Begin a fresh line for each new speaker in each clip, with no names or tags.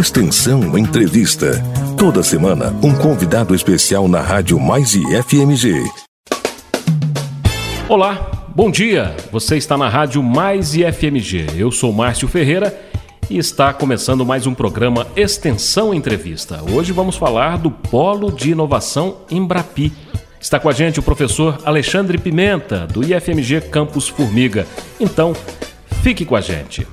Extensão Entrevista. Toda semana, um convidado especial na Rádio Mais IFMG.
Olá, bom dia. Você está na Rádio Mais IFMG. Eu sou Márcio Ferreira e está começando mais um programa Extensão Entrevista. Hoje vamos falar do Polo de Inovação Embrapi. Está com a gente o professor Alexandre Pimenta, do IFMG Campus Formiga. Então, fique com a gente.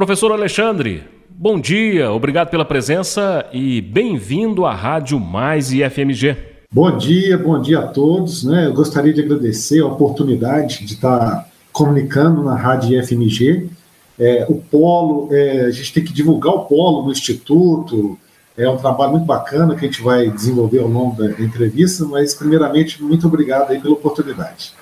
Professor Alexandre, bom dia, obrigado pela presença e bem-vindo à Rádio Mais IFMG.
Bom dia, bom dia a todos. Né? Eu gostaria de agradecer a oportunidade de estar comunicando na Rádio IFMG. É, o Polo, é, a gente tem que divulgar o Polo no Instituto, é um trabalho muito bacana que a gente vai desenvolver ao longo da entrevista, mas primeiramente, muito obrigado aí pela oportunidade.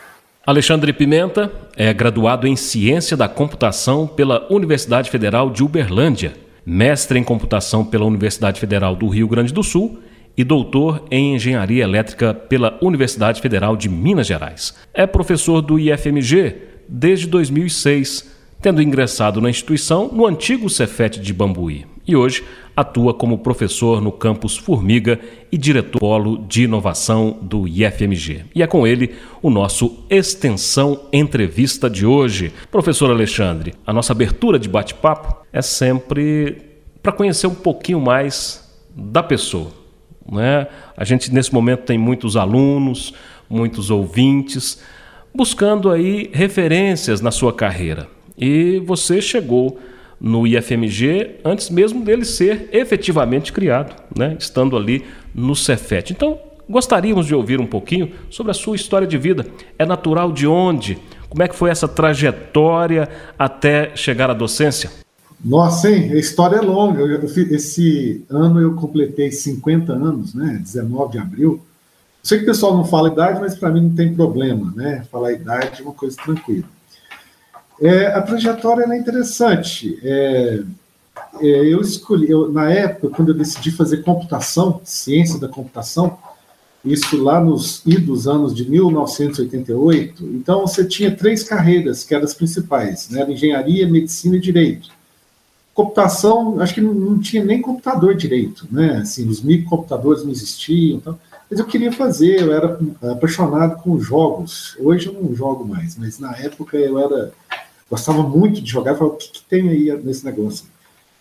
Alexandre Pimenta é graduado em Ciência da Computação pela Universidade Federal de Uberlândia, mestre em Computação pela Universidade Federal do Rio Grande do Sul e doutor em Engenharia Elétrica pela Universidade Federal de Minas Gerais. É professor do IFMG desde 2006, tendo ingressado na instituição no antigo Cefet de Bambuí e hoje atua como professor no campus Formiga e diretor polo de inovação do IFMG. E é com ele o nosso Extensão Entrevista de hoje. Professor Alexandre, a nossa abertura de bate-papo é sempre para conhecer um pouquinho mais da pessoa. Né? A gente nesse momento tem muitos alunos, muitos ouvintes, buscando aí referências na sua carreira. E você chegou no IFMG antes mesmo dele ser efetivamente criado, né? estando ali no Cefet. Então, gostaríamos de ouvir um pouquinho sobre a sua história de vida. É natural de onde? Como é que foi essa trajetória até chegar à docência?
Nossa, hein? a história é longa. Eu, esse ano eu completei 50 anos, né? 19 de abril. Sei que o pessoal não fala idade, mas para mim não tem problema, né? Falar idade é uma coisa tranquila. É, a trajetória é interessante. É, é, eu escolhi, eu, na época, quando eu decidi fazer computação, ciência da computação, isso lá nos idos anos de 1988, então você tinha três carreiras que eram as principais, né? engenharia, medicina e direito. Computação, acho que não, não, tinha nem computador direito, né? Assim, os microcomputadores não existiam, então, mas eu queria fazer, eu era apaixonado com jogos. Hoje eu não jogo mais, mas na época eu era gostava muito de jogar, eu falava, o que, que, tem aí nesse negócio?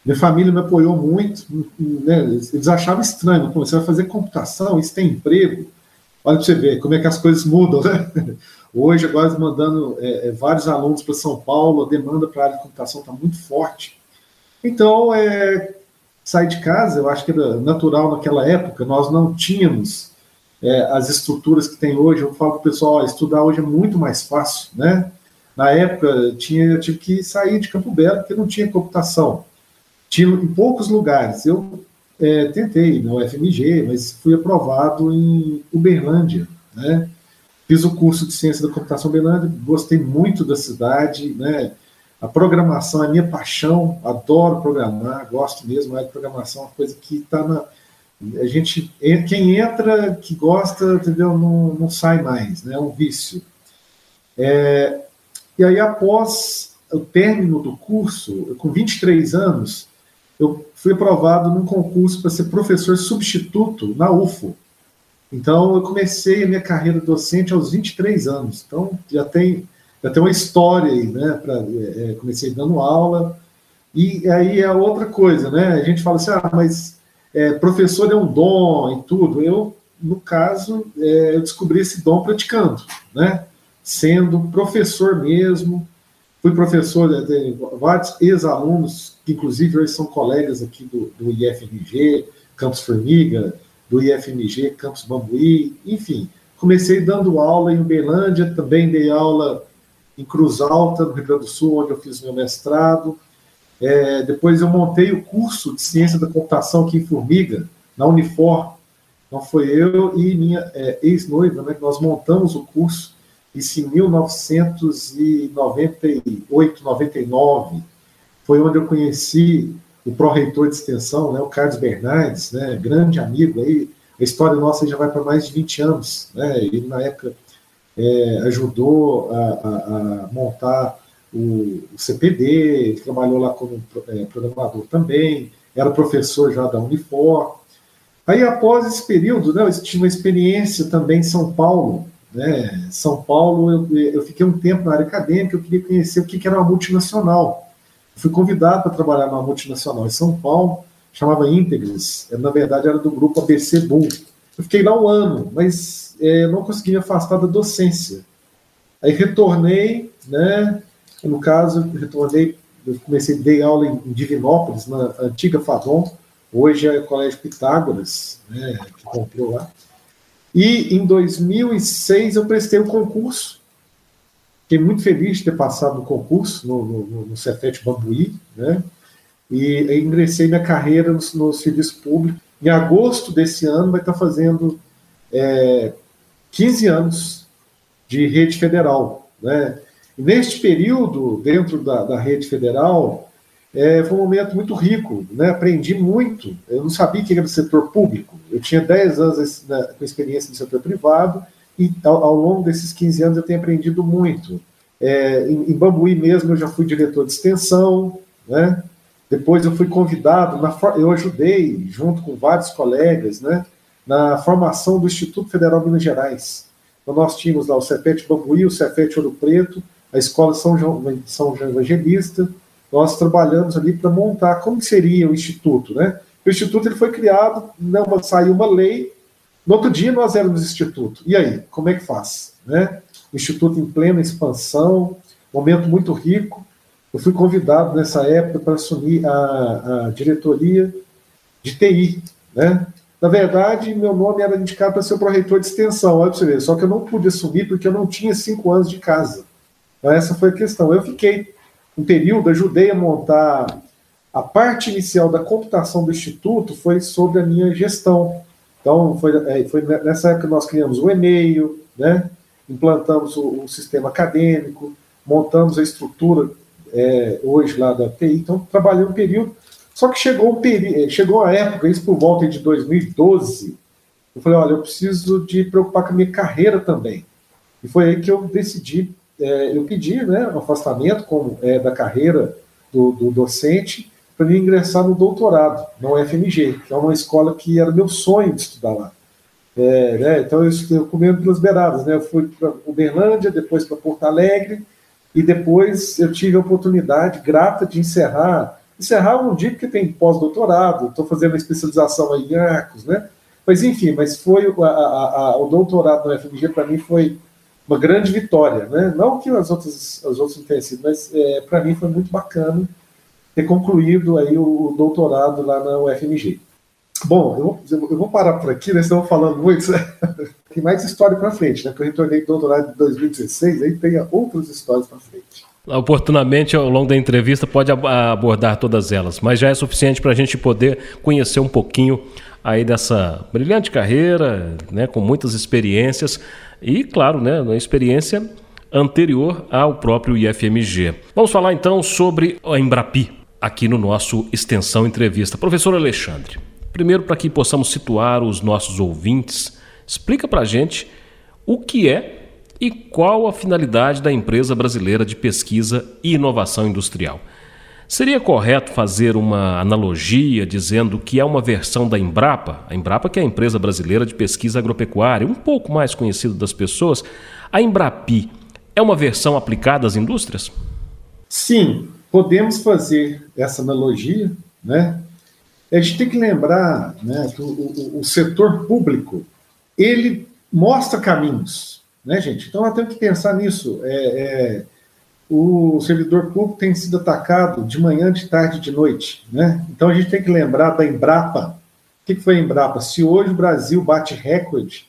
Minha família me apoiou muito, né? eles achavam estranho, você vai fazer computação, isso tem emprego? Olha para você ver como é que as coisas mudam, né? Hoje, agora, mandando é, é, vários alunos para São Paulo, a demanda para a área de computação está muito forte. Então, é, sair de casa, eu acho que era natural naquela época, nós não tínhamos é, as estruturas que tem hoje. Eu falo para o pessoal, ó, estudar hoje é muito mais fácil, né? Na época, tinha, eu tive que sair de Campo Belo porque não tinha computação. Tinha em poucos lugares. Eu é, tentei na UFMG, mas fui aprovado em Uberlândia, né? Fiz o curso de Ciência da Computação Uberlândia, gostei muito da cidade, né? A programação é minha paixão, adoro programar, gosto mesmo, é de programação, uma coisa que está na... A gente, quem entra, que gosta, entendeu, não, não sai mais, né? É um vício. É, e aí, após o término do curso, com 23 anos, eu fui aprovado num concurso para ser professor substituto na UFO. Então, eu comecei a minha carreira docente aos 23 anos. Então, já tem, já tem uma história aí, né? Pra, é, é, comecei dando aula. E aí é outra coisa, né? A gente fala assim, ah, mas é, professor é um dom e tudo. Eu, no caso, é, eu descobri esse dom praticando, né? Sendo professor mesmo. Fui professor de, vários ex-alunos, que inclusive hoje são colegas aqui do, do IFMG, Campus Formiga, do IFMG, Campus Bambuí, enfim. Comecei dando aula em Uberlândia, também dei aula em Cruz Alta, no Rio Grande do Sul, onde eu fiz meu mestrado. É, depois eu montei o curso de Ciência da Computação aqui em Formiga, na Unifor. Então foi eu e minha é, ex-noiva, né, que nós montamos o curso isso em 1998, 99, foi onde eu conheci o pró-reitor de extensão, né, o Carlos Bernardes, né, grande amigo aí, a história nossa já vai para mais de 20 anos, né, ele na época é, ajudou a, a, a, montar o, o CPD, trabalhou lá como é, programador também, era professor já da Unifor. Aí, após esse período, né, eu tive uma experiência também em São Paulo. Né? São Paulo, eu, eu fiquei um tempo na área acadêmica, eu queria conhecer o que, que era uma multinacional. Eu fui convidado para trabalhar numa multinacional em São Paulo, chamava Integris, na verdade era do grupo ABC Bull. Eu fiquei lá um ano, mas é, não consegui me afastar da docência. Aí retornei, né? No caso, retornei, eu comecei, dei aula em Divinópolis, na antiga Fadon, hoje é o Colégio Pitágoras, né, que comprou lá. E em 2006 eu prestei o um concurso. Fiquei muito feliz de ter passado no concurso, no, no, no Bambuí, né? E ingressei minha carreira no, no, serviço público. Em agosto desse ano vai estar fazendo é, 15 anos de rede federal, né? Neste período, dentro da, da rede federal, é, foi um momento muito rico, né? aprendi muito. Eu não sabia que era do setor público. Eu tinha 10 anos né, com experiência no setor privado e ao, ao, longo desses 15 anos eu tenho aprendido muito. É, em, em, Bambuí mesmo eu já fui diretor de extensão, né? depois eu fui convidado, na, eu ajudei, junto com vários colegas, né, na formação do Instituto Federal de Minas Gerais. Então nós tínhamos lá o Cefete Bambuí, o Cefete Ouro Preto, a Escola São João, São João Evangelista, nós trabalhamos ali para montar como seria o Instituto, né? O Instituto ele foi criado, não, saiu uma lei, no outro dia nós éramos Instituto. E aí, como é que faz? Né? Instituto em plena expansão, momento muito rico. Eu fui convidado nessa época para assumir a, a diretoria de TI, né? Na verdade, meu nome era indicado para ser o pró-reitor de extensão, olha para você ver, só que eu não pude assumir porque eu não tinha cinco anos de casa. Então, essa foi a questão. Eu fiquei um período, ajudei a montar a parte inicial da computação do Instituto foi sobre a minha gestão. Então, foi, é, foi nessa época que nós criamos o e-mail, né? implantamos o, o sistema acadêmico, montamos a estrutura é, hoje lá da TI. Então, trabalhei um período. Só que chegou, um peri é, chegou a época, isso por volta de 2012, eu falei, olha, eu preciso de preocupar com a minha carreira também. E foi aí que eu decidi é, eu pedi né, um afastamento como, é, da carreira do, do docente para ingressar no doutorado, na UFMG, que é uma escola que era meu sonho de estudar lá. É, né, então eu, eu comendo pelas beiradas, né, eu fui para Uberlândia, depois para Porto Alegre, e depois eu tive a oportunidade grata de encerrar, encerrar um dia porque tem pós-doutorado, estou fazendo a especialização aí em arcos, né, mas enfim, mas foi a, a, a, o doutorado na UFMG para mim foi uma grande vitória, né? Não que as outras, as outras não tenham sido, mas é, para mim foi muito bacana ter concluído aí o doutorado lá na UFMG. Bom, eu, eu vou parar por aqui, né? Estamos falando muito. Tem mais história para frente, né? Porque eu retornei do doutorado em 2016, aí tem outras histórias para frente.
Oportunamente, ao longo da entrevista, pode abordar todas elas, mas já é suficiente para a gente poder conhecer um pouquinho aí dessa brilhante carreira, né, com muitas experiências e, claro, né, uma experiência anterior ao próprio IFMG. Vamos falar então sobre a Embrapi aqui no nosso Extensão Entrevista. Professor Alexandre, primeiro para que possamos situar os nossos ouvintes, explica para a gente o que é e qual a finalidade da empresa brasileira de pesquisa e inovação industrial. Seria correto fazer uma analogia dizendo que é uma versão da Embrapa, a Embrapa que é a empresa brasileira de pesquisa agropecuária, um pouco mais conhecida das pessoas, a Embrapi é uma versão aplicada às indústrias?
Sim, podemos fazer essa analogia, né? A gente tem que lembrar né, que o, o, o setor público ele mostra caminhos, né, gente? Então nós temos que pensar nisso. É, é, o servidor público tem sido atacado de manhã, de tarde, de noite. Né? Então a gente tem que lembrar da Embrapa. O que foi a Embrapa? Se hoje o Brasil bate recorde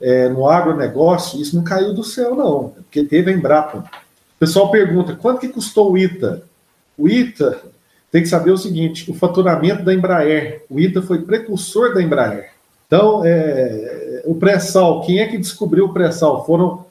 é, no agronegócio, isso não caiu do céu, não, porque teve a Embrapa. O pessoal pergunta, quanto que custou o ITA? O ITA tem que saber o seguinte, o faturamento da Embraer. O ITA foi precursor da Embraer. Então, é, o pré-sal, quem é que descobriu o pré-sal? Foram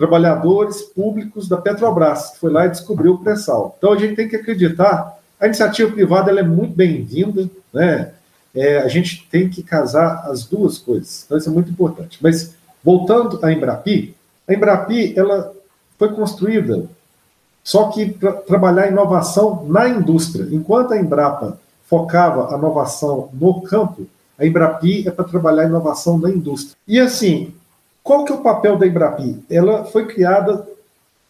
trabalhadores públicos da Petrobras, que foi lá e descobriu o pré-sal. Então a gente tem que acreditar, a iniciativa privada é muito bem-vinda, né? É, a gente tem que casar as duas coisas, então isso é muito importante. Mas voltando à Embrapi, a Embrapi ela foi construída só que para trabalhar inovação na indústria. Enquanto a Embrapa focava a inovação no campo, a Embrapi é para trabalhar inovação na indústria. E assim, qual que é o papel da Embrapi? Ela foi criada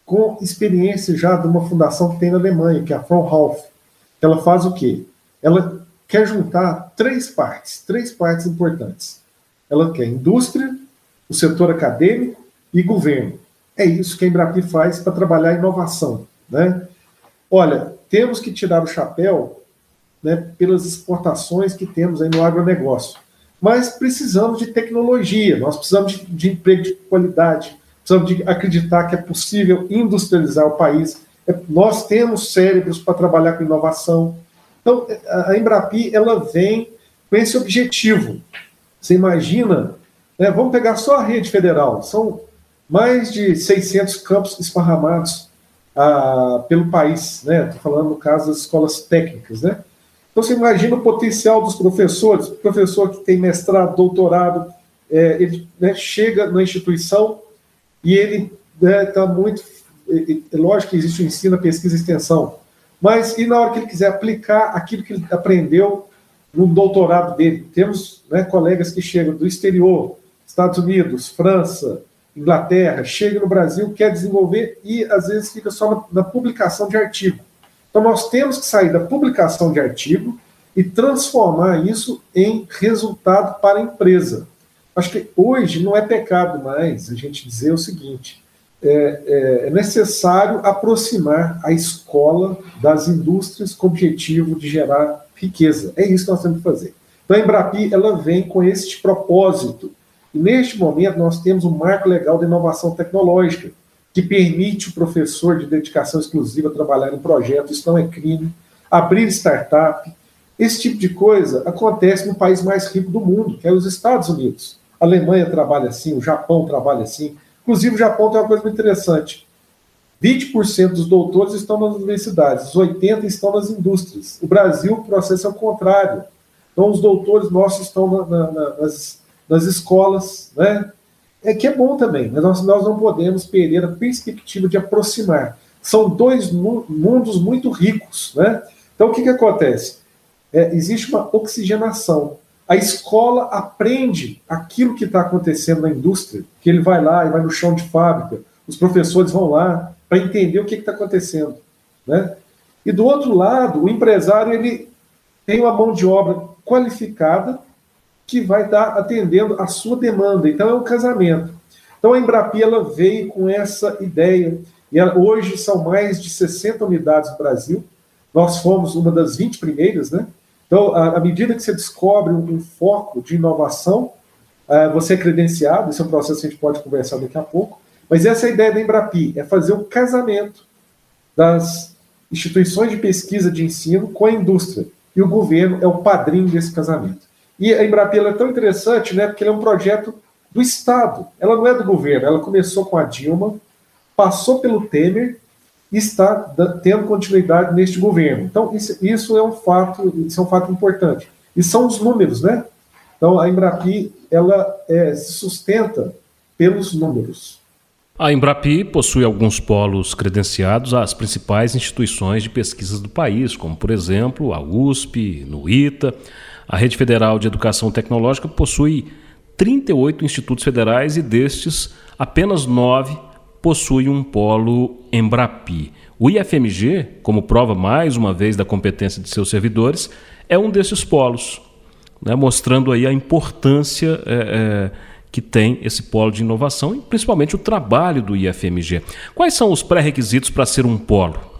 com experiência já de uma fundação que tem na Alemanha, que é a Fraunhofer. Ela faz o quê? Ela quer juntar três partes, três partes importantes. Ela quer indústria, o setor acadêmico e governo. É isso que a Embrapi faz para trabalhar a inovação. Né? Olha, temos que tirar o chapéu né, pelas exportações que temos aí no agronegócio. Mas precisamos de tecnologia, nós precisamos de, de emprego de qualidade, precisamos de acreditar que é possível industrializar o país. É, nós temos cérebros para trabalhar com inovação. Então, a Embrapi ela vem com esse objetivo. Você imagina, né, vamos pegar só a rede federal, são mais de 600 campos esparramados ah, pelo país, né? Estou falando no caso das escolas técnicas, né? Então você imagina o potencial dos professores, professor que tem mestrado, doutorado, é, ele né, chega na instituição e ele está né, muito. É, lógico que existe o ensino, a pesquisa e extensão, mas e na hora que ele quiser aplicar aquilo que ele aprendeu no doutorado dele? Temos né, colegas que chegam do exterior, Estados Unidos, França, Inglaterra, chega no Brasil, quer desenvolver e às vezes fica só na, na publicação de artigo. Então nós temos que sair da publicação de artigo e transformar isso em resultado para a empresa. Acho que hoje não é pecado mais a gente dizer o seguinte: é, é, é necessário aproximar a escola das indústrias com o objetivo de gerar riqueza. É isso que nós temos que fazer. Então a Embrapi ela vem com este propósito e neste momento, nós temos um marco legal de inovação tecnológica, que permite o professor de dedicação exclusiva trabalhar em projetos, isso não é crime, abrir startup. Esse tipo de coisa acontece no país mais rico do mundo, que é os Estados Unidos. A Alemanha trabalha assim, o Japão trabalha assim. Inclusive, o Japão tem uma coisa muito interessante. 20% dos doutores estão nas universidades, os 80% estão nas indústrias. O Brasil, o processo é o contrário. Então, os doutores nossos estão na, na, nas nas escolas, né? É que é bom também, mas nós, nós não podemos perder a perspectiva de aproximar. São dois mundos muito ricos, né? Então o que, que acontece? É, existe uma oxigenação. A escola aprende aquilo que está acontecendo na indústria, que ele vai lá e vai no chão de fábrica, os professores vão lá para entender o que está acontecendo, né? E do outro lado, o empresário ele tem uma mão de obra qualificada que vai estar atendendo a sua demanda. Então é um casamento. Então a Embrapi ela veio com essa ideia. E ela, hoje são mais de 60 unidades no Brasil. Nós fomos uma das 20 primeiras, né? Então, à medida que você descobre um, um foco de inovação, uh, você é credenciado, esse é um processo que a gente pode conversar daqui a pouco, mas essa é a ideia da Embrapi, é fazer o um casamento das instituições de pesquisa de ensino com a indústria. E o governo é o padrinho desse casamento. E a Embrapi é tão interessante, né, porque ele é um projeto do Estado. Ela não é do governo. Ela começou com a Dilma, passou pelo Temer e está tendo continuidade neste governo. Então isso, isso é um fato, isso é um fato importante. E são os números, né? Então a Embrapi ela é, se sustenta pelos números.
A Embrapi possui alguns polos credenciados às principais instituições de pesquisas do país, como por exemplo a USP, no ITA. A Rede Federal de Educação Tecnológica possui 38 institutos federais e destes, apenas nove possuem um polo Embrapi. O IFMG, como prova mais uma vez da competência de seus servidores, é um desses polos, né, mostrando aí a importância é, é, que tem esse polo de inovação e principalmente o trabalho do IFMG. Quais são os pré-requisitos para ser um polo?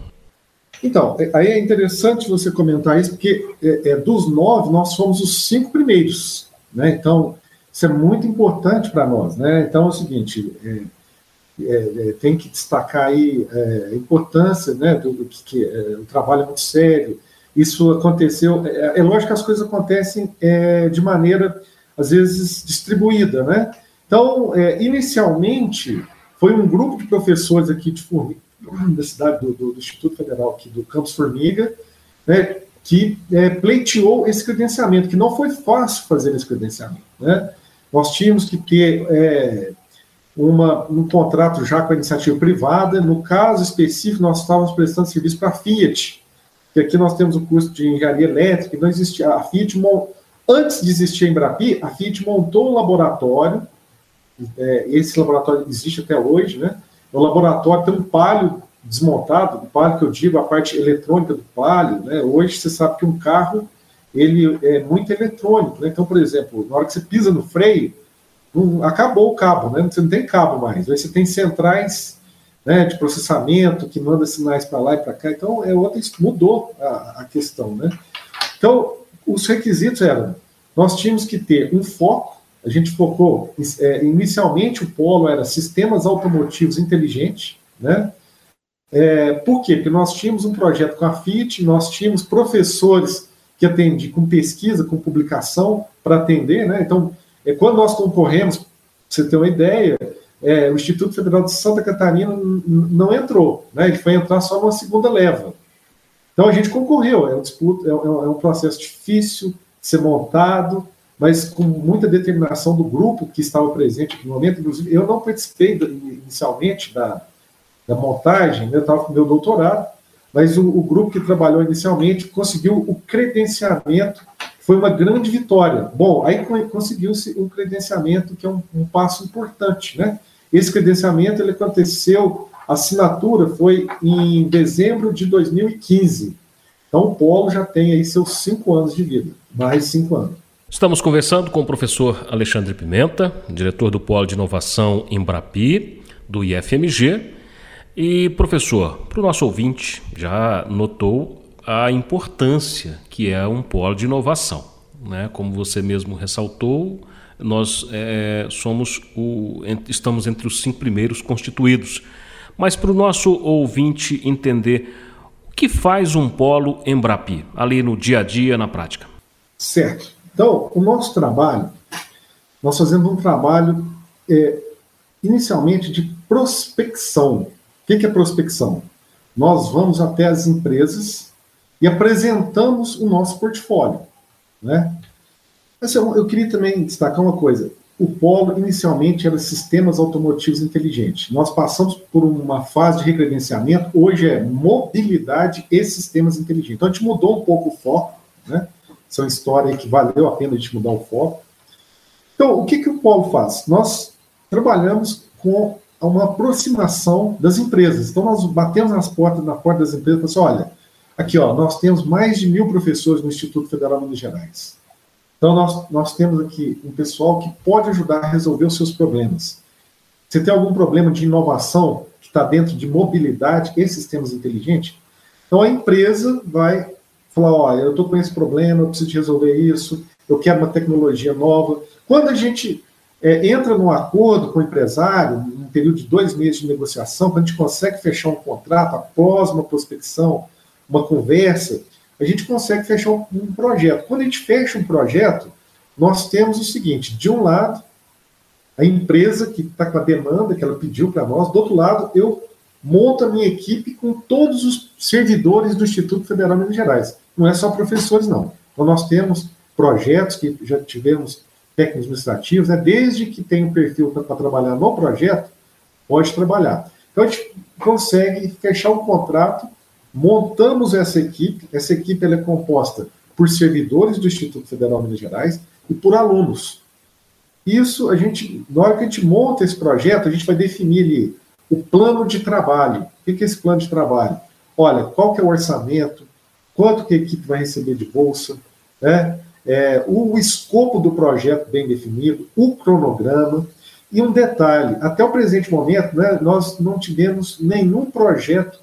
Então, é, aí é interessante você comentar isso, porque é, é, dos nove, nós fomos os cinco primeiros. Né? Então, isso é muito importante para nós. Né? Então, é o seguinte, é, é, é tem que destacar aí a importância né, do, do que o trabalho é muito sério. Isso aconteceu, é, lógico que as coisas acontecem de maneira, às vezes, distribuída. Né? Então, inicialmente, foi um grupo de professores aqui de Formiga, da cidade do, do, do, Instituto Federal aqui do Campus Formiga, né, que é, pleiteou esse credenciamento, que não foi fácil fazer esse credenciamento. Né? Nós tínhamos que ter é, uma, um contrato já com a iniciativa privada. No caso específico, nós estávamos prestando serviço para a Fiat, que aqui nós temos o curso de engenharia elétrica, não existia. A Fiat, antes de existir a Embrapi, a Fiat montou um laboratório, é, esse laboratório existe até hoje, né? O laboratório tem um palio desmontado, o palio que eu digo, a parte eletrônica do palio, né? Hoje você sabe que um carro ele é muito eletrônico, né? Então, por exemplo, na hora que você pisa no freio, acabou o cabo, né? Você não tem cabo mais. Aí você tem centrais né, de processamento que manda sinais para lá e para cá. Então, é outra, mudou a, a, questão, né? Então, os requisitos eram: nós tínhamos que ter um foco. A gente focou é, inicialmente o polo era sistemas automotivos inteligentes, né? É, por quê? Porque nós tínhamos um projeto com a FIT, nós tínhamos professores que atendiam com pesquisa, com publicação para atender, né? Então, é, quando nós concorremos, para você ter uma ideia, é, o Instituto Federal de Santa Catarina não entrou, né? ele foi entrar só numa segunda leva. Então a gente concorreu, é um, disputa, é, é um processo difícil de ser montado, mas com muita determinação do grupo que estava presente no momento. Inclusive, eu não participei inicialmente da, da montagem, né? eu estava com meu doutorado, mas o, o, grupo que trabalhou inicialmente conseguiu o credenciamento foi uma grande vitória. Bom, aí conseguiu-se um credenciamento que é um, um, passo importante, né? Esse credenciamento ele aconteceu, a assinatura foi em dezembro de 2015. Então o Polo já tem aí seus cinco anos de vida, mais cinco anos.
Estamos conversando com o professor Alexandre Pimenta, diretor do Polo de Inovação Embrapi, do IFMG. E, professor, para o nosso ouvinte, já notou a importância que é um polo de inovação. Né? Como você mesmo ressaltou, nós é, somos o, estamos entre os cinco primeiros constituídos. Mas para o nosso ouvinte entender, o que faz um polo Embrapi, ali no dia a dia, na prática?
Certo. Então, o nosso trabalho, nós fazemos um trabalho é, inicialmente de prospecção. O que é prospecção? Nós vamos até as empresas e apresentamos o nosso portfólio. Né? Assim, eu queria também destacar uma coisa. O Polo inicialmente era sistemas automotivos inteligentes. Nós passamos por uma fase de recredenciamento, hoje é mobilidade e sistemas inteligentes. Então a gente mudou um pouco o foco, né? Essa é uma história que valeu a pena a gente mudar o foco. Então, o que, que o Polo faz? Nós trabalhamos com uma aproximação das empresas. Então, nós batemos nas portas, na porta das empresas e falamos assim, olha, Aqui, ó, nós temos mais de mil professores no Instituto Federal de Minas Gerais. Então, nós, nós temos aqui um pessoal que pode ajudar a resolver os seus problemas. Você tem algum problema de inovação que está dentro de mobilidade e sistemas inteligentes? Então, a empresa vai falar: olha, eu estou com esse problema, eu preciso resolver isso, eu quero uma tecnologia nova. Quando a gente é, entra num acordo com o empresário, num período de dois meses de negociação, quando a gente consegue fechar um contrato após uma prospecção, uma conversa, a gente consegue fechar um projeto. Quando a gente fecha um projeto, nós temos o seguinte: de um lado, a empresa que está com a demanda que ela pediu para nós, do outro lado, eu monto a minha equipe com todos os servidores do Instituto Federal de Minas Gerais. Não é só professores, não. Então, nós temos projetos que já tivemos técnicos administrativos, né? desde que tem um perfil para trabalhar no projeto, pode trabalhar. Então, a gente consegue fechar um contrato Montamos essa equipe, essa equipe é composta por servidores do Instituto Federal de Minas Gerais e por alunos. Isso a gente, na hora que a gente monta esse projeto, a gente vai definir ali o plano de trabalho. O que é esse plano de trabalho? Olha, qual que é o orçamento, quanto que a equipe vai receber de bolsa, né? É, o escopo do projeto bem definido, o cronograma. E um detalhe: até o presente momento, né, nós não tivemos nenhum projeto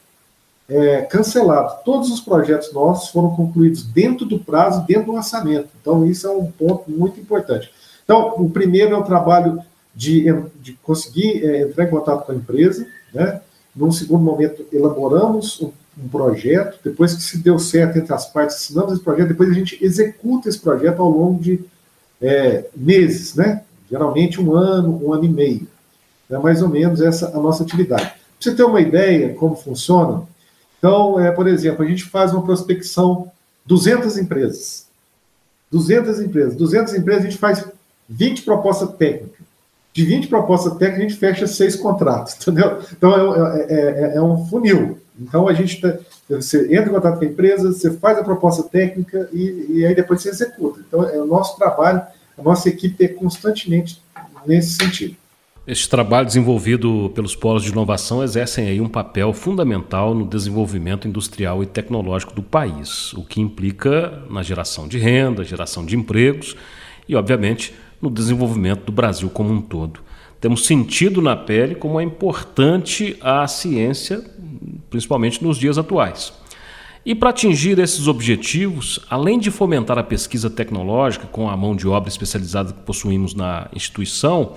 é, cancelado. Todos os projetos nossos foram concluídos dentro do prazo, dentro do orçamento. Então, isso é um ponto muito importante. Então, o primeiro é o trabalho de, de conseguir é, entrar em contato com a empresa. Né? Num segundo momento, elaboramos um, projeto. Depois que se deu certo entre as partes, assinamos esse projeto. Depois a gente executa esse projeto ao longo de é, meses, né? geralmente um ano, um ano e meio. É mais ou menos essa a nossa atividade. Para você ter uma ideia como funciona, então, é, por exemplo, a gente faz uma prospecção 200 empresas. 200 empresas. 200 empresas, a gente faz 20 propostas técnicas. De 20 propostas técnicas, a gente fecha seis contratos, entendeu? Então, é, é, é, é um funil. Então, a gente tá, você entra em contato com a empresa, você faz a proposta técnica e, e aí depois você executa. Então, é o nosso trabalho, a nossa equipe é constantemente nesse sentido.
Este trabalho desenvolvido pelos polos de inovação exercem aí um papel fundamental no desenvolvimento industrial e tecnológico do país, o que implica na geração de renda, geração de empregos e, obviamente, no desenvolvimento do Brasil como um todo. Temos sentido na pele como é importante a ciência, principalmente nos dias atuais. E para atingir esses objetivos, além de fomentar a pesquisa tecnológica com a mão de obra especializada que possuímos na instituição,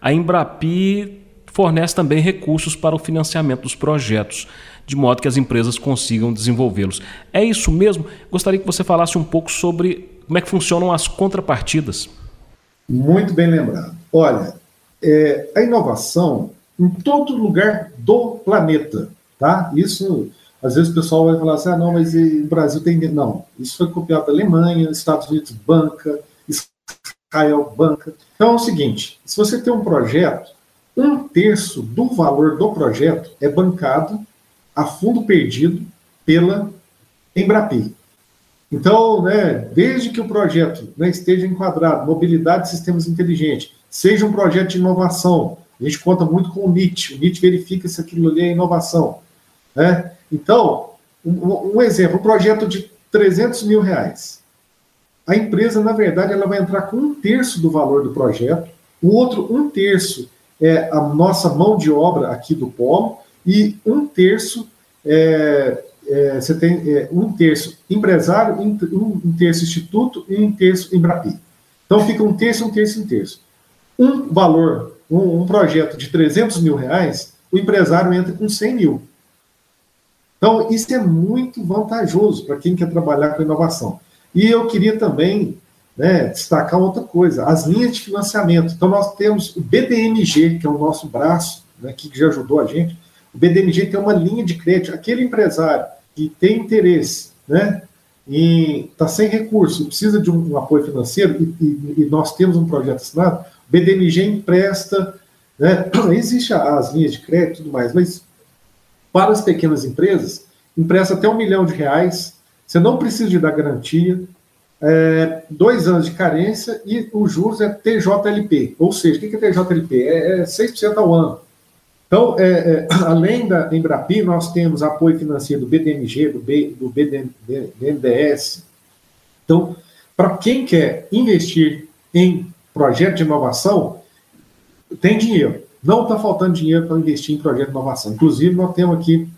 a Embrapi fornece também recursos para o financiamento dos projetos, de modo que as empresas consigam desenvolvê-los. É isso mesmo? Gostaria que você falasse um pouco sobre como é que funcionam as contrapartidas.
Muito bem lembrado. Olha, é, a inovação em todo lugar do planeta, tá? Isso, às vezes o pessoal vai falar assim, ah, não, mas o Brasil tem... Não, isso foi copiado da Alemanha, Estados Unidos banca, Israel banca. Então é o seguinte: se você tem um projeto, um terço do valor do projeto é bancado a fundo perdido pela Embrapi. Então, né, desde que o projeto né, esteja enquadrado, mobilidade de sistemas inteligentes, seja um projeto de inovação, a gente conta muito com o NIT, o NIT verifica se aquilo ali é inovação. Né? Então, um, um exemplo, um projeto de 300 mil reais a empresa, na verdade, ela vai entrar com um terço do valor do projeto, o outro um terço é a nossa mão de obra aqui do polo, e um terço é, é, você tem é, um terço empresário, um, um terço instituto e um terço Embrapi. Então fica um terço, um terço, um terço. Um valor, um, um projeto de 300 mil reais, o empresário entra com 100 mil. Então isso é muito vantajoso para quem quer trabalhar com inovação. E eu queria também né, destacar outra coisa: as linhas de financiamento. Então, nós temos o BDMG, que é o nosso braço, né, que já ajudou a gente. O BDMG tem uma linha de crédito. Aquele empresário que tem interesse, né, e está sem recurso, precisa de um, um apoio financeiro, e, e, e, nós temos um projeto assinado, o BDMG empresta, né, existe as linhas de crédito e tudo mais, mas para as pequenas empresas, empresta até um milhão de reais você não precisa de dar garantia, é, dois anos de carência e os juros é TJLP. Ou seja, o que é TJLP? É, é 6% ao ano. Então, é, é, além da Embrapi, nós temos apoio financeiro do BDMG, do, B, do BNDES. Então, para quem quer investir em projeto de inovação, tem dinheiro. Não está faltando dinheiro para investir em projeto de inovação. Inclusive, nós temos aqui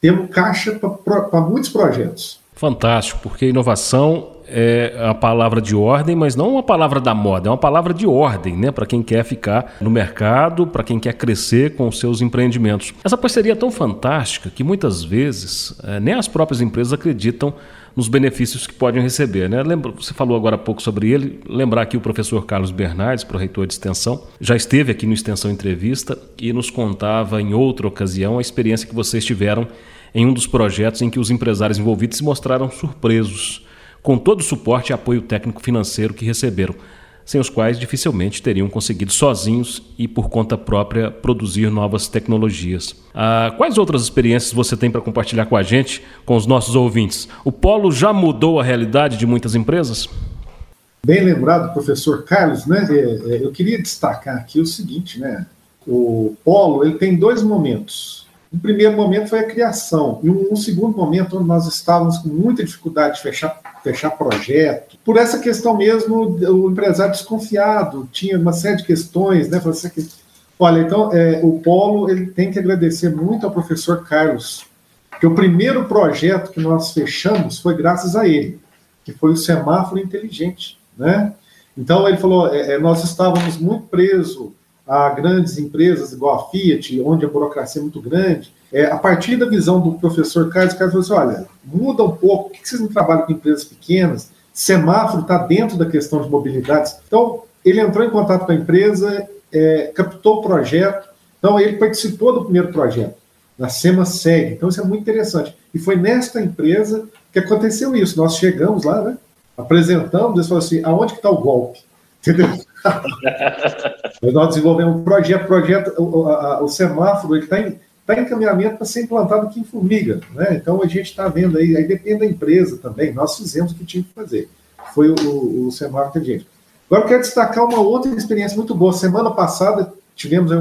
temos caixa para muitos projetos.
Fantástico, porque inovação é a palavra de ordem, mas não uma palavra da moda, é uma palavra de ordem, né? Para quem quer ficar no mercado, para quem quer crescer com os seus empreendimentos. Essa parceria é tão fantástica que muitas vezes é, nem as próprias empresas acreditam nos benefícios que podem receber. Né? Lembra, você falou agora há pouco sobre ele. Lembrar que o professor Carlos Bernardes, proreitor de extensão, já esteve aqui no Extensão Entrevista e nos contava em outra ocasião a experiência que vocês tiveram em um dos projetos em que os empresários envolvidos se mostraram surpresos com todo o suporte e apoio técnico financeiro que receberam, sem os quais dificilmente teriam conseguido sozinhos e por conta própria produzir novas tecnologias. Ah, quais outras experiências você tem para compartilhar com a gente, com os nossos ouvintes? O Polo já mudou a realidade de muitas empresas?
Bem lembrado, professor Carlos, né? É, é, eu queria destacar aqui o seguinte, né? O Polo ele tem dois momentos um primeiro momento foi a criação, e um, um, segundo momento onde nós estávamos com muita dificuldade de fechar, fechar projeto. Por essa questão mesmo, o empresário desconfiado, tinha uma série de questões, né? Assim, olha, então, é, o Polo ele tem que agradecer muito ao professor Carlos, que o primeiro projeto que nós fechamos foi graças a ele, que foi o semáforo inteligente, né? Então, ele falou, é, é nós estávamos muito presos a grandes empresas igual a Fiat, onde a burocracia é muito grande. É, a partir da visão do professor Carlos, o Carlos falou assim: olha, muda um pouco, por que vocês não trabalham com empresas pequenas? Semáforo está dentro da questão de mobilidade. Então, ele entrou em contato com a empresa, é, captou o projeto, então ele participou do primeiro projeto, na SEMA SEG. Então, isso é muito interessante. E foi nesta empresa que aconteceu isso. Nós chegamos lá, né? Apresentamos, eles falaram assim: aonde que está o golpe? Entendeu? Mas nós desenvolvemos um projeto, projeto o, a, o semáforo está em, tá em encaminhamento para ser implantado aqui em Formiga. Né? Então a gente está vendo aí, aí depende da empresa também. Nós fizemos o que tinha que fazer. Foi o, o, o semáforo inteligente. Agora eu quero destacar uma outra experiência muito boa. Semana passada tivemos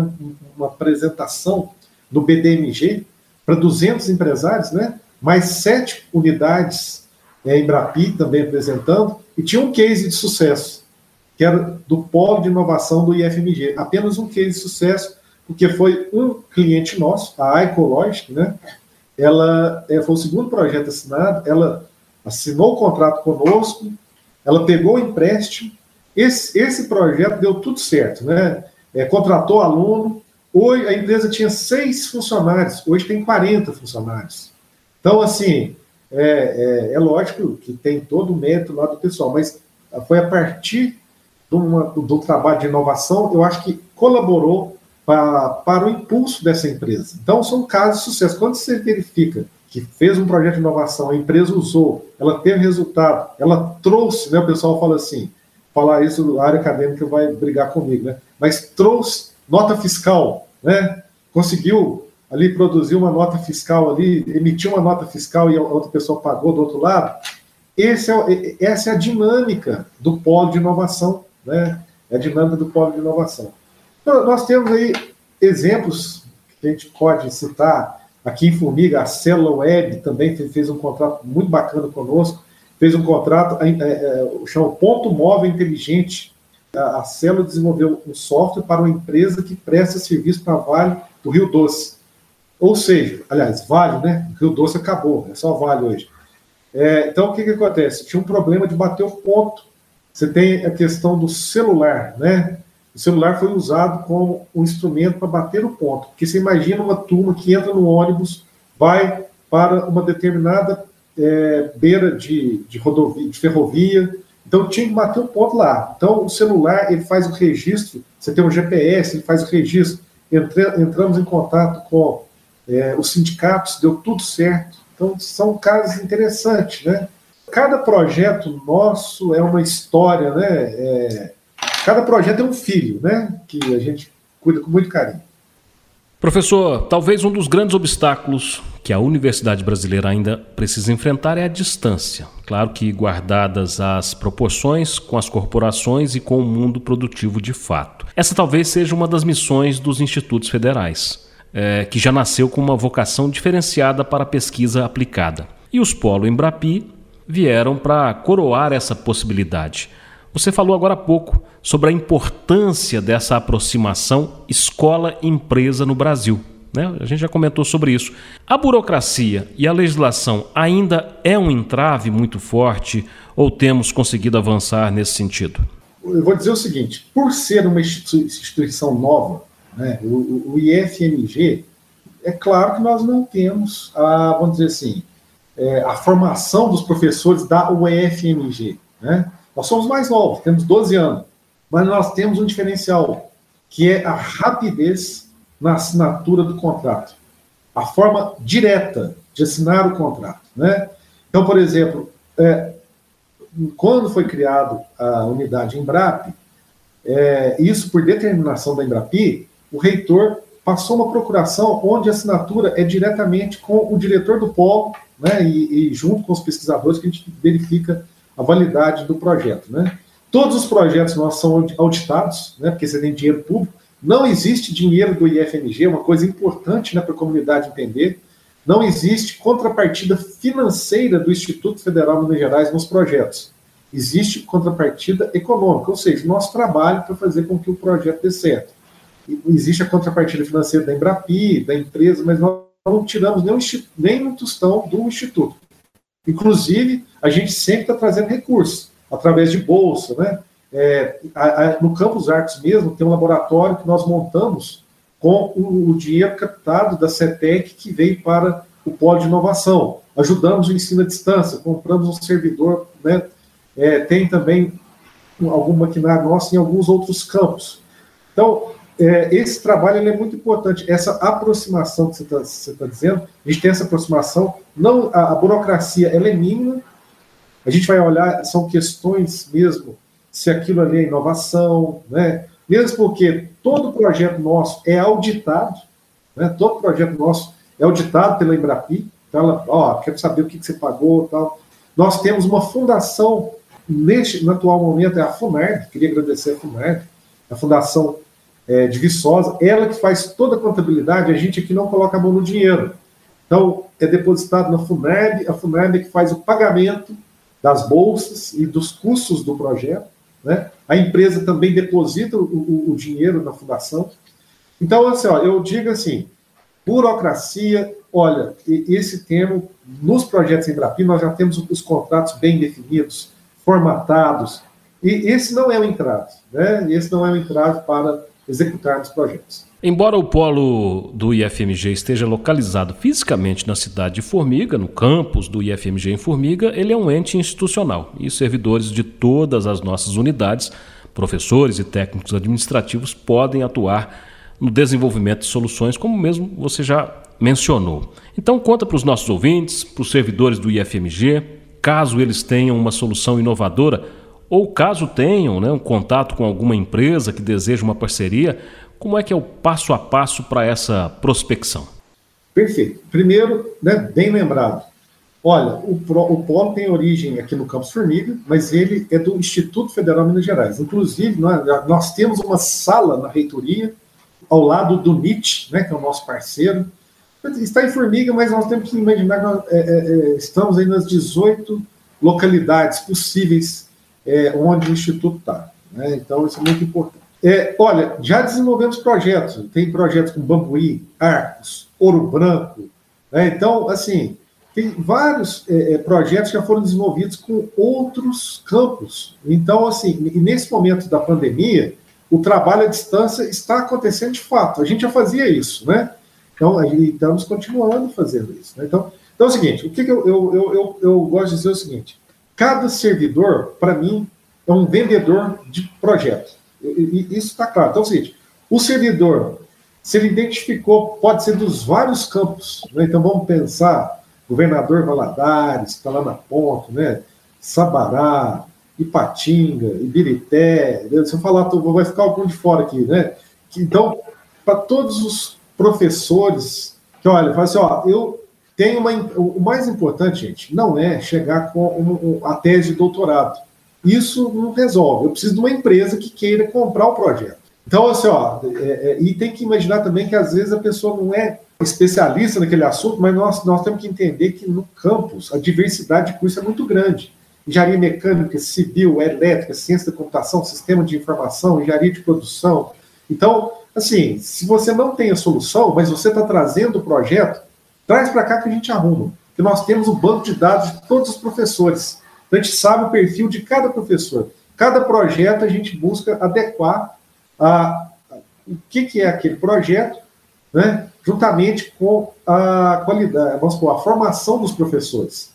uma apresentação no BDMG para 200 empresários, né? mais sete unidades é, em Brapi também apresentando, e tinha um case de sucesso, que era do polo de inovação do IFMG. Apenas um case de sucesso, porque foi um cliente nosso, a Ecologic, né? Ela é, foi o segundo projeto assinado, ela assinou o contrato conosco, ela pegou o empréstimo, esse, esse projeto deu tudo certo, né? É, contratou aluno, hoje a empresa tinha seis funcionários, hoje tem 40 funcionários. Então, assim, é, é, é, lógico que tem todo o mérito lá do pessoal, mas foi a partir uma, do trabalho de inovação, eu acho que colaborou para, para o impulso dessa empresa. Então, são casos de sucesso. Quando você verifica que fez um projeto de inovação, a empresa usou, ela teve resultado, ela trouxe, né, o pessoal fala assim, falar isso, a área acadêmica vai brigar comigo, né, mas trouxe nota fiscal, né, conseguiu ali produziu uma nota fiscal ali, emitiu uma nota fiscal e a outra pessoa pagou do outro lado. É, essa é a dinâmica do polo de inovação, né? É a dinâmica do polo de inovação. Então, nós temos aí exemplos que a gente pode citar aqui em Formiga, a Célula Web também fez um contrato muito bacana conosco, fez um contrato, é, é, chama Ponto Móvel Inteligente. A, a Célula desenvolveu um software para uma empresa que presta serviço para Vale do Rio Doce. Ou seja, aliás, Vale, né? Rio Doce acabou, é só Vale hoje. É, então, o que, que acontece? Tinha um problema de bater o ponto. Você tem a questão do celular, né? O celular foi usado como um instrumento para bater o ponto. Porque você imagina uma turma que entra no ônibus, vai para uma determinada é, beira de, de rodovia, de ferrovia, então tinha que bater o ponto lá. Então o celular ele faz o registro, você tem um GPS, ele faz o registro. Entra, entramos em contato com é, os sindicatos, deu tudo certo. Então, são casos interessantes, né? Cada projeto nosso é uma história, né? É, cada projeto é um filho, né? Que a gente cuida com muito carinho.
Professor, talvez um dos grandes obstáculos que a universidade brasileira ainda precisa enfrentar é a distância. Claro que guardadas as proporções com as corporações e com o mundo produtivo de fato. Essa talvez seja uma das missões dos institutos federais é, que já nasceu com uma vocação diferenciada para a pesquisa aplicada. E os Polo Embrapi vieram para coroar essa possibilidade. Você falou agora há pouco sobre a importância dessa aproximação escola-empresa no Brasil. Né? A gente já comentou sobre isso. A burocracia e a legislação ainda é um entrave muito forte ou temos conseguido avançar nesse sentido?
Eu vou dizer o seguinte: por ser uma instituição nova, né? O, IFMG, é claro que nós não temos, a, vamos dizer assim, é, a formação dos professores da UFMG. Né? Nós somos mais novos, temos 12 anos, mas nós temos um diferencial, que é a rapidez na assinatura do contrato. A forma direta de assinar o contrato. Né? Então, por exemplo, é, quando foi criado a unidade Embrap, é, isso por determinação da Embrapi, o reitor passou uma procuração onde a assinatura é diretamente com o diretor do polo, né, e, e, junto com os pesquisadores que a gente verifica a validade do projeto, né. Todos os projetos nossos são auditados, né, porque você tem dinheiro público. Não existe dinheiro do IFMG, uma coisa importante né, para a comunidade entender. Não existe contrapartida financeira do Instituto Federal de Minas Gerais nos projetos. Existe contrapartida econômica, ou seja, nosso trabalho para fazer com que o projeto dê certo existe a contrapartida financeira da Embrapi, da empresa, mas nós não tiramos nem, nem um tostão do Instituto. Inclusive, a gente sempre está trazendo recursos, através de bolsa. Né? É, a, a, no Campus Artes mesmo, tem um laboratório que nós montamos com o, o dinheiro captado da CETEC que veio para o polo de inovação. Ajudamos o ensino à distância, compramos um servidor, né? É, tem também algum maquinário nosso em alguns outros campos. Então, é, esse trabalho é muito importante. Essa aproximação que você está tá dizendo, a gente tem essa aproximação, não a, a, burocracia ela é mínima, a gente vai olhar, são questões mesmo se aquilo ali é inovação, né? Mesmo porque todo projeto nosso é auditado, né? Todo projeto nosso é auditado pela Embrapi. Então, ela, ó, quero saber o que, que você pagou, tal. Nós temos uma fundação neste, no atual momento é a FUNARD, queria agradecer a FUNARD, a Fundação é, de Viçosa, ela que faz toda a contabilidade, a gente aqui não coloca a mão no dinheiro. Então, é depositado na FUNARD, a FUNARD é que faz o pagamento das bolsas e dos custos do projeto, né? A empresa também deposita o, o, o dinheiro na fundação. Então, assim, ó, eu digo assim, burocracia, olha, esse termo, nos projetos Embrapi, nós já temos os contratos bem definidos, formatados, e esse não é o entrave, né? Esse não é o entrave para executar os projetos.
Embora o polo do IFMG esteja localizado fisicamente na cidade de Formiga, no campus do IFMG em Formiga, ele é um ente institucional e servidores de todas as nossas unidades, professores e técnicos administrativos, podem atuar no desenvolvimento de soluções, como mesmo você já mencionou. Então, conta para os nossos ouvintes, para os servidores do IFMG, caso eles tenham uma solução inovadora ou caso tenham né, um contato com alguma empresa que deseja uma parceria, como é que é o passo a passo para essa prospecção?
Perfeito. Primeiro, né, bem lembrado. Olha, o, Pro, o Polo tem origem aqui no Campus Formiga, mas ele é do Instituto Federal de Minas Gerais. Inclusive, nós, nós temos uma sala na reitoria, ao lado do NIT, né, que é o nosso parceiro, está em Formiga, mas nós temos que imaginar que nós, é, é, é estamos aí nas 18 localidades possíveis é, onde o Instituto está. Né? Então, isso é muito importante. É, olha, já desenvolvemos projetos. Tem projetos com Bambuí, Arcos, Ouro Branco. Né? Então, assim, tem vários é, é, projetos que já foram desenvolvidos com outros campos. Então, assim, nesse momento da pandemia, o trabalho à distância está acontecendo de fato. A gente já fazia isso, né? Então, estamos continuando fazendo isso. Né? Então, então é o seguinte: o que, que eu, eu, eu, eu, eu gosto de dizer é o seguinte: cada servidor, para mim, é um vendedor de projeto. Isso está claro. Então é o seguinte: o servidor, se ele identificou, pode ser dos vários campos. Né? Então vamos pensar, governador Valadares, que está lá na ponta, né? Sabará, Ipatinga, Ibirité. Né? Se eu falar, vai ficar algum de fora aqui, né? Então, para todos os professores que, olha, fala assim, ó, eu tenho uma. O mais importante, gente, não é chegar com a tese de doutorado. Isso não resolve. Eu preciso de uma empresa que queira comprar o projeto. Então, assim, ó, é, é, e tem que imaginar também que às vezes a pessoa não é especialista naquele assunto, mas nós, nós temos que entender que no campus a diversidade de curso é muito grande. Engenharia mecânica, civil, elétrica, ciência da computação, sistema de informação, engenharia de produção. Então, assim, se você não tem a solução, mas você está trazendo o projeto, traz para cá que a gente arruma. Que nós temos um banco de dados de todos os professores. Então, a gente sabe o perfil de cada professor. Cada projeto a gente busca adequar a, a o que, que é aquele projeto, né, juntamente com a qualidade, vamos supor, a formação dos professores.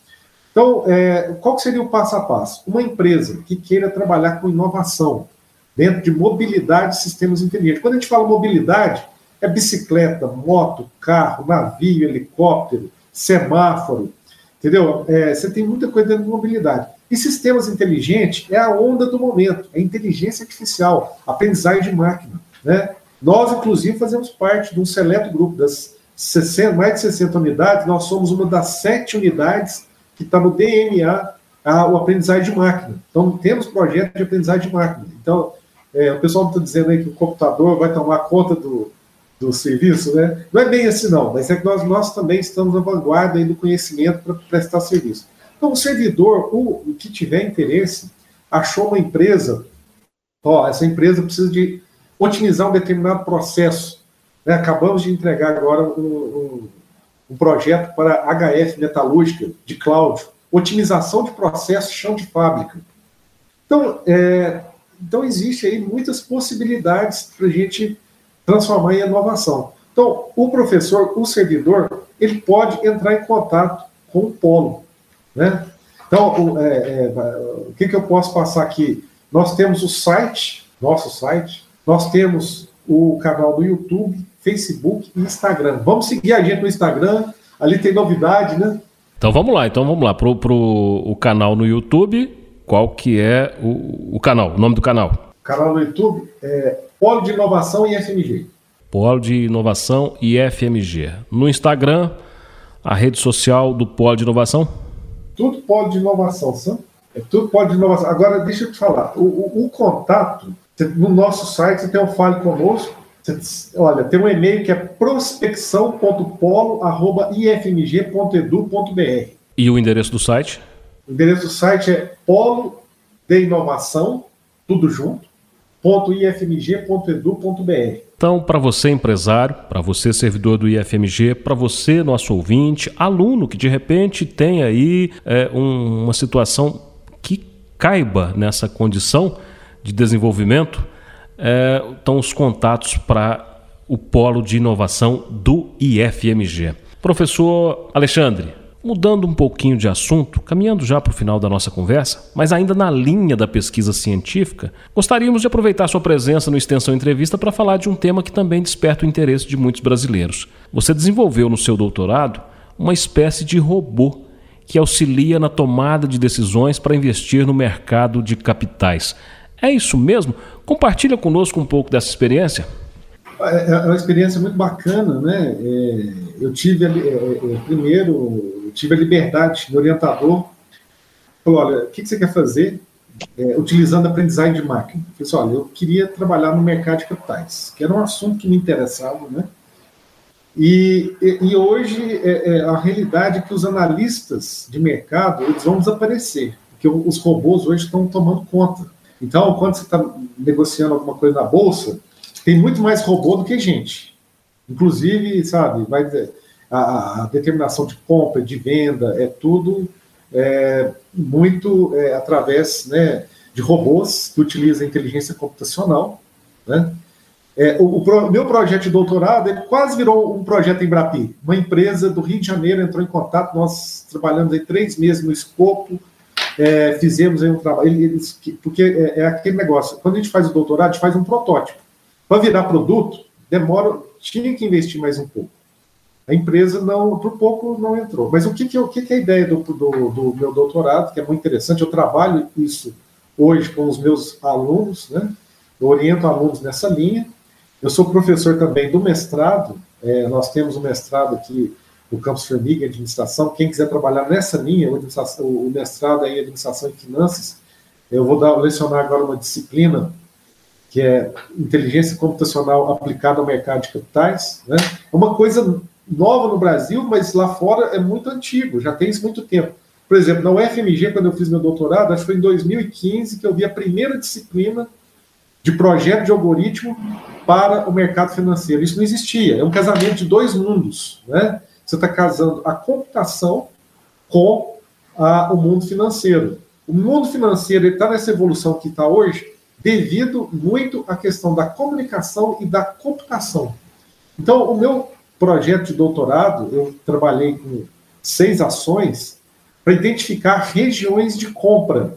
Então, é, qual seria o passo a passo? Uma empresa que queira trabalhar com inovação dentro de mobilidade e sistemas inteligentes. Quando a gente fala mobilidade, é bicicleta, moto, carro, navio, helicóptero, semáforo, Entendeu? É, você tem muita coisa dentro de mobilidade. E sistemas inteligentes é a onda do momento, é inteligência artificial, aprendizagem de máquina. Né? Nós, inclusive, fazemos parte de um seleto grupo das 60, mais de 60 unidades, nós somos uma das sete unidades que está no DNA a, o aprendizagem de máquina. Então, temos projeto de aprendizagem de máquina. Então, é, o pessoal está dizendo aí que o computador vai tomar conta do, do serviço, né? Não é bem assim, não, mas é que nós, nós também estamos na vanguarda aí do conhecimento para prestar serviço. Então, o servidor, o, o, que tiver interesse, achou uma empresa, ó, essa empresa precisa de otimizar um determinado processo. Né? Acabamos de entregar agora um, um, um projeto para HF Metalúrgica de Cláudio, otimização de processo chão de fábrica. Então, é, então existe aí muitas possibilidades para a gente transformar em inovação. Então, o professor, o servidor, ele pode entrar em contato com o polo. Né? Então, o, é, é, o que, que eu posso passar aqui? Nós temos o site, nosso site, nós temos o canal do YouTube, Facebook e Instagram. Vamos seguir a gente no Instagram, ali tem novidade, né?
Então vamos lá, então vamos lá. Pro, pro o canal no YouTube, qual que é o, o canal, o nome do canal.
O canal no YouTube é Polo de Inovação e FMG.
Polo de Inovação e FMG. No Instagram, a rede social do Polo de Inovação?
Tudo Polo de Inovação, sabe? É tudo Polo de Inovação. Agora, deixa eu te falar, o, o, o contato, no nosso site você tem um Fale Conosco, você, olha, tem um e-mail que é prospecção.polo.ifmg.edu.br.
E o endereço do site?
O endereço do site é polo de inovação, tudo junto, .ifmg.edu.br.
Então, para você empresário, para você servidor do IFMG, para você nosso ouvinte, aluno que de repente tem aí é, um, uma situação que caiba nessa condição de desenvolvimento, é, estão os contatos para o polo de inovação do IFMG. Professor Alexandre, Mudando um pouquinho de assunto, caminhando já para o final da nossa conversa, mas ainda na linha da pesquisa científica, gostaríamos de aproveitar sua presença no Extensão Entrevista para falar de um tema que também desperta o interesse de muitos brasileiros. Você desenvolveu no seu doutorado uma espécie de robô que auxilia na tomada de decisões para investir no mercado de capitais. É isso mesmo? Compartilha conosco um pouco dessa experiência.
É, é uma experiência muito bacana, né? É, eu tive primeiro eu tive a liberdade, meu orientador falou, olha, o que, você quer fazer é, utilizando aprendizagem de máquina? Eu falei assim, olha, eu queria trabalhar no mercado de capitais, que era um assunto que me interessava, né? E, e, e hoje é, é, a realidade é que os analistas de mercado eles vão desaparecer, porque os robôs hoje estão tomando conta. Então, quando você está negociando alguma coisa na bolsa, tem muito mais robô do que gente. Inclusive, sabe, vai a, a determinação de compra, de venda, é tudo é, muito é, através né, de robôs que utilizam inteligência computacional. Né? É, o, o, meu projeto de doutorado quase virou um projeto em Brapi. Uma empresa do Rio de Janeiro entrou em contato, nós trabalhamos aí três meses no escopo, é, fizemos aí um trabalho, eles, porque é, é, aquele negócio, quando a gente faz o doutorado, a gente faz um protótipo. Para virar produto, demora, tinha que investir mais um pouco. A empresa não, por pouco não entrou. Mas o que, que, o que, que é a ideia do, do, do, meu doutorado, que é muito interessante, eu trabalho isso hoje com os meus alunos, né? Eu oriento alunos nessa linha. Eu sou professor também do mestrado, é, nós temos um mestrado aqui no Campus Formiga, Administração. Quem quiser trabalhar nessa linha, o, mestrado é em Administração e Finanças, eu vou dar, lecionar agora uma disciplina que é Inteligência Computacional aplicada ao mercado de capitais. Né? É uma coisa nova no Brasil, mas lá fora é muito antigo, já tem isso muito tempo. Por exemplo, na UFMG, quando eu fiz meu doutorado, acho que foi em 2015 que eu vi a primeira disciplina de projeto de algoritmo para o mercado financeiro. Isso não existia, é um casamento de dois mundos. Né? Você está casando a computação com a, o mundo financeiro. O mundo financeiro está nessa evolução que está hoje devido muito à questão da comunicação e da computação. Então, o meu projeto de doutorado, eu trabalhei com seis ações para identificar regiões de compra,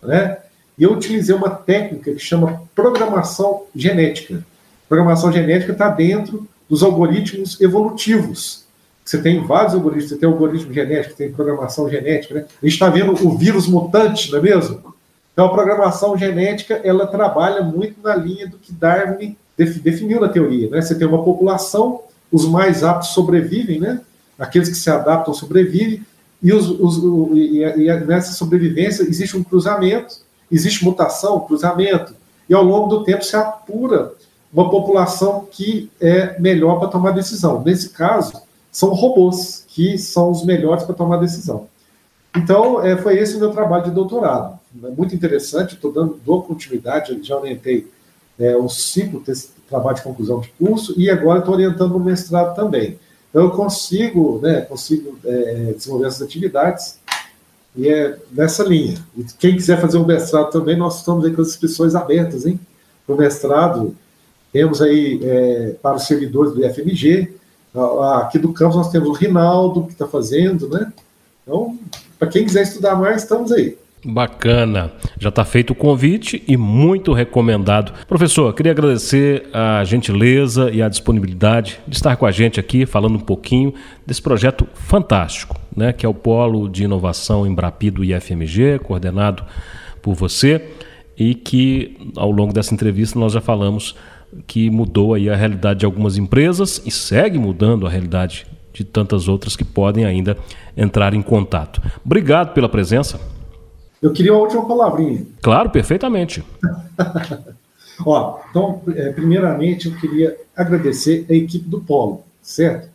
né? E eu utilizei uma técnica que chama programação genética. Programação genética está dentro dos algoritmos evolutivos. Você tem vários algoritmos, você tem algoritmo genético, tem programação genética, né? A gente está vendo o vírus mutante, não é mesmo? Então, a programação genética, ela trabalha muito na linha do que Darwin definiu na teoria, né? Você tem uma população os mais aptos sobrevivem, né? Aqueles que se adaptam sobrevivem, e, os, os, e, e nessa sobrevivência existe um cruzamento, existe mutação, cruzamento, e ao longo do tempo se apura uma população que é melhor para tomar decisão. Nesse caso, são robôs que são os melhores para tomar decisão. Então, é, foi esse o meu trabalho de doutorado. É muito interessante, estou dando dou continuidade, já orientei é, uns cinco trabalho de conclusão de curso e agora estou orientando no mestrado também. Então, eu consigo, né, consigo é, desenvolver essas atividades e é nessa linha. E quem quiser fazer um mestrado também, nós estamos aí com as inscrições abertas, hein? Para o mestrado, temos aí é, para os servidores do IFMG, aqui do campus nós temos o Rinaldo, que está fazendo, né? Então, para quem quiser estudar mais, estamos aí.
Bacana. Já está feito o convite e muito recomendado. Professor, queria agradecer a gentileza e a disponibilidade de estar com a gente aqui, falando um pouquinho desse projeto fantástico, né, que é o Polo de Inovação Embrapi do IFMG, coordenado por você e que ao longo dessa entrevista nós já falamos que mudou aí a realidade de algumas empresas e segue mudando a realidade de tantas outras que podem ainda entrar em contato. Obrigado pela presença.
Eu queria uma última palavrinha.
Claro, perfeitamente.
Ó, então, é, primeiramente, eu queria agradecer a equipe do Polo, certo?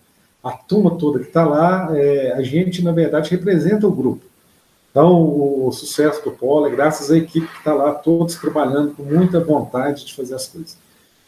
A turma toda que está lá, é, a gente, na verdade, representa o grupo. Então, o, o sucesso do Polo é graças à equipe que está lá, todos trabalhando com muita vontade de fazer as coisas.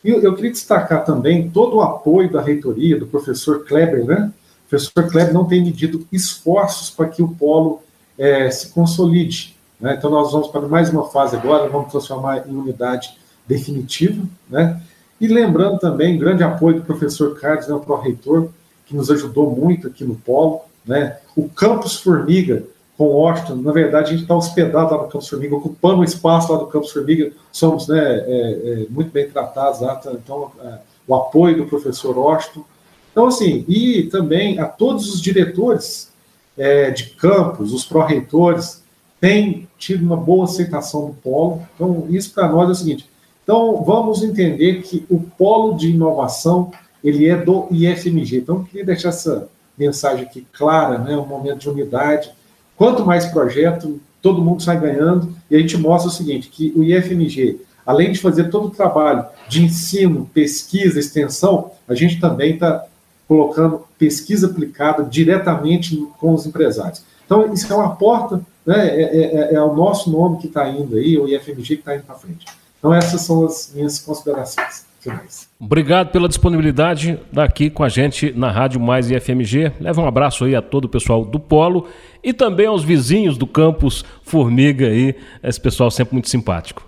E eu, eu queria destacar também todo o apoio da reitoria, do professor Kleber, né? O professor Kleber não tem medido esforços para que o Polo é, se consolide. Né? Então, nós vamos para mais uma fase agora, vamos transformar em unidade definitiva, né? E lembrando também, grande apoio do professor Carlos, né, o pró-reitor, que nos ajudou muito aqui no Polo, né? O Campus Formiga, com Washington, na verdade, a gente está hospedado lá no Campus Formiga, ocupando o espaço lá do Campus Formiga, somos né, é, é, muito bem tratados lá, tá? então, é, o apoio do professor Washington. Então, assim, e também a todos os diretores é, de campus, os pró-reitores, têm tido uma boa aceitação do Polo. Então, isso para nós é o seguinte, então, vamos entender que o polo de inovação ele é do IFMG. Então, eu queria deixar essa mensagem aqui clara, né, um momento de unidade. Quanto mais projeto, todo mundo sai ganhando, e a gente mostra o seguinte, que o IFMG, além de fazer todo o trabalho de ensino, pesquisa, extensão, a gente também está colocando pesquisa aplicada diretamente com os empresários. Então, isso é uma porta, né, é, é, é, é o nosso nome que está indo aí, o IFMG que está indo para frente. Então, essas são as minhas considerações finais.
Obrigado pela disponibilidade daqui com a gente na Rádio Mais IFMG. Leva um abraço aí a todo o pessoal do Polo e também aos vizinhos do campus Formiga aí, esse pessoal sempre muito simpático.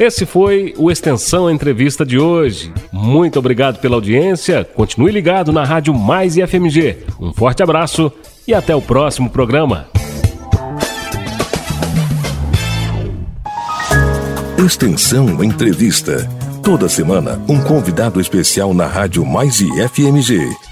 Esse foi o Extensão Entrevista de hoje. Muito obrigado pela audiência. Continue ligado na Rádio Mais IFMG. Um forte abraço e até o próximo programa.
Extensão Entrevista. Toda semana, um convidado especial na Rádio Mais IFMG.
Rádio